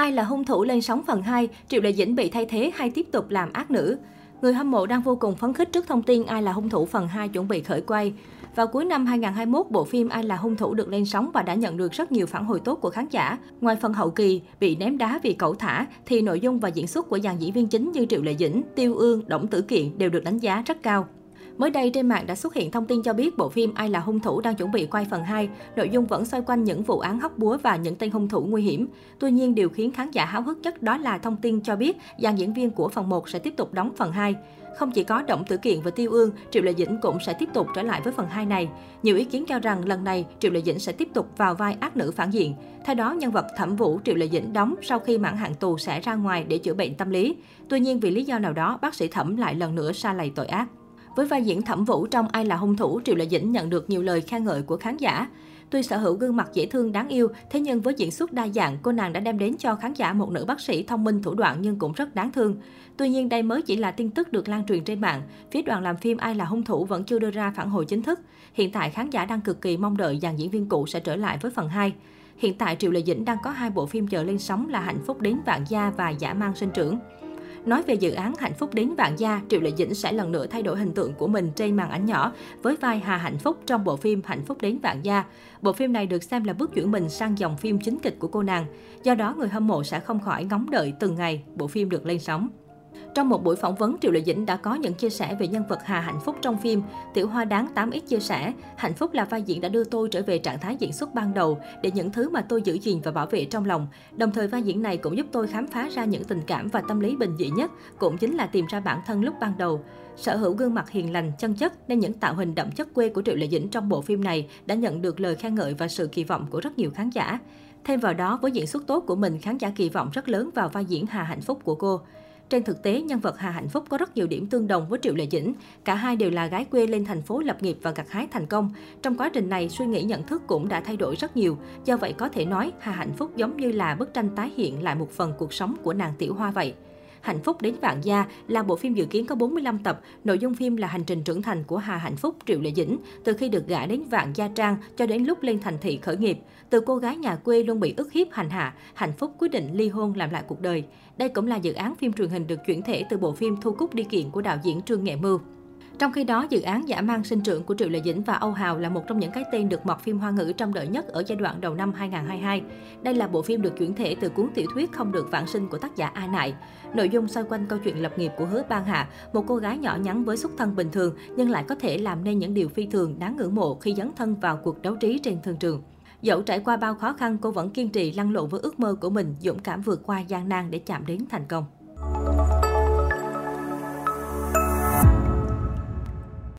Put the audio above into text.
Ai là hung thủ lên sóng phần 2, Triệu Lệ Dĩnh bị thay thế hay tiếp tục làm ác nữ? Người hâm mộ đang vô cùng phấn khích trước thông tin Ai là hung thủ phần 2 chuẩn bị khởi quay. Vào cuối năm 2021, bộ phim Ai là hung thủ được lên sóng và đã nhận được rất nhiều phản hồi tốt của khán giả. Ngoài phần hậu kỳ bị ném đá vì cẩu thả, thì nội dung và diễn xuất của dàn diễn viên chính như Triệu Lệ Dĩnh, Tiêu Ương, Đổng Tử Kiện đều được đánh giá rất cao. Mới đây trên mạng đã xuất hiện thông tin cho biết bộ phim Ai là hung thủ đang chuẩn bị quay phần 2. Nội dung vẫn xoay quanh những vụ án hóc búa và những tên hung thủ nguy hiểm. Tuy nhiên điều khiến khán giả háo hức nhất đó là thông tin cho biết dàn diễn viên của phần 1 sẽ tiếp tục đóng phần 2. Không chỉ có Động Tử Kiện và Tiêu Ương, Triệu Lệ Dĩnh cũng sẽ tiếp tục trở lại với phần 2 này. Nhiều ý kiến cho rằng lần này Triệu Lệ Dĩnh sẽ tiếp tục vào vai ác nữ phản diện. Theo đó, nhân vật Thẩm Vũ Triệu Lệ Dĩnh đóng sau khi mãn hạn tù sẽ ra ngoài để chữa bệnh tâm lý. Tuy nhiên vì lý do nào đó, bác sĩ Thẩm lại lần nữa sa lầy tội ác. Với vai diễn Thẩm Vũ trong Ai là hung thủ, Triệu Lệ Dĩnh nhận được nhiều lời khen ngợi của khán giả. Tuy sở hữu gương mặt dễ thương đáng yêu, thế nhưng với diễn xuất đa dạng, cô nàng đã đem đến cho khán giả một nữ bác sĩ thông minh thủ đoạn nhưng cũng rất đáng thương. Tuy nhiên đây mới chỉ là tin tức được lan truyền trên mạng. Phía đoàn làm phim Ai là hung thủ vẫn chưa đưa ra phản hồi chính thức. Hiện tại khán giả đang cực kỳ mong đợi dàn diễn viên cũ sẽ trở lại với phần 2. Hiện tại Triệu Lệ Dĩnh đang có hai bộ phim chờ lên sóng là Hạnh phúc đến vạn gia và Giả mang sinh trưởng. Nói về dự án Hạnh phúc đến vạn gia, Triệu Lệ Dĩnh sẽ lần nữa thay đổi hình tượng của mình trên màn ảnh nhỏ với vai Hà Hạnh Phúc trong bộ phim Hạnh phúc đến vạn gia. Bộ phim này được xem là bước chuyển mình sang dòng phim chính kịch của cô nàng. Do đó, người hâm mộ sẽ không khỏi ngóng đợi từng ngày bộ phim được lên sóng. Trong một buổi phỏng vấn, Triệu Lệ Dĩnh đã có những chia sẻ về nhân vật Hà Hạnh Phúc trong phim. Tiểu Hoa Đáng 8X chia sẻ, Hạnh Phúc là vai diễn đã đưa tôi trở về trạng thái diễn xuất ban đầu để những thứ mà tôi giữ gìn và bảo vệ trong lòng. Đồng thời vai diễn này cũng giúp tôi khám phá ra những tình cảm và tâm lý bình dị nhất, cũng chính là tìm ra bản thân lúc ban đầu. Sở hữu gương mặt hiền lành, chân chất nên những tạo hình đậm chất quê của Triệu Lệ Dĩnh trong bộ phim này đã nhận được lời khen ngợi và sự kỳ vọng của rất nhiều khán giả. Thêm vào đó, với diễn xuất tốt của mình, khán giả kỳ vọng rất lớn vào vai diễn Hà Hạnh Phúc của cô. Trên thực tế, nhân vật Hà Hạnh Phúc có rất nhiều điểm tương đồng với Triệu Lệ Dĩnh. Cả hai đều là gái quê lên thành phố lập nghiệp và gặt hái thành công. Trong quá trình này, suy nghĩ nhận thức cũng đã thay đổi rất nhiều. Do vậy có thể nói, Hà Hạnh Phúc giống như là bức tranh tái hiện lại một phần cuộc sống của nàng Tiểu Hoa vậy. Hạnh phúc đến vạn gia là bộ phim dự kiến có 45 tập. Nội dung phim là hành trình trưởng thành của Hà Hạnh Phúc Triệu Lệ Dĩnh, từ khi được gả đến vạn gia trang cho đến lúc lên thành thị khởi nghiệp. Từ cô gái nhà quê luôn bị ức hiếp hành hạ, Hạnh Phúc quyết định ly hôn làm lại cuộc đời. Đây cũng là dự án phim truyền hình được chuyển thể từ bộ phim Thu Cúc đi kiện của đạo diễn Trương Nghệ Mưu. Trong khi đó, dự án giả mang sinh trưởng của Triệu Lệ Dĩnh và Âu Hào là một trong những cái tên được mọt phim hoa ngữ trong đợi nhất ở giai đoạn đầu năm 2022. Đây là bộ phim được chuyển thể từ cuốn tiểu thuyết Không được vãng sinh của tác giả A Nại. Nội dung xoay quanh câu chuyện lập nghiệp của Hứa Ban Hạ, một cô gái nhỏ nhắn với xuất thân bình thường nhưng lại có thể làm nên những điều phi thường đáng ngưỡng mộ khi dấn thân vào cuộc đấu trí trên thương trường. Dẫu trải qua bao khó khăn, cô vẫn kiên trì lăn lộn với ước mơ của mình, dũng cảm vượt qua gian nan để chạm đến thành công.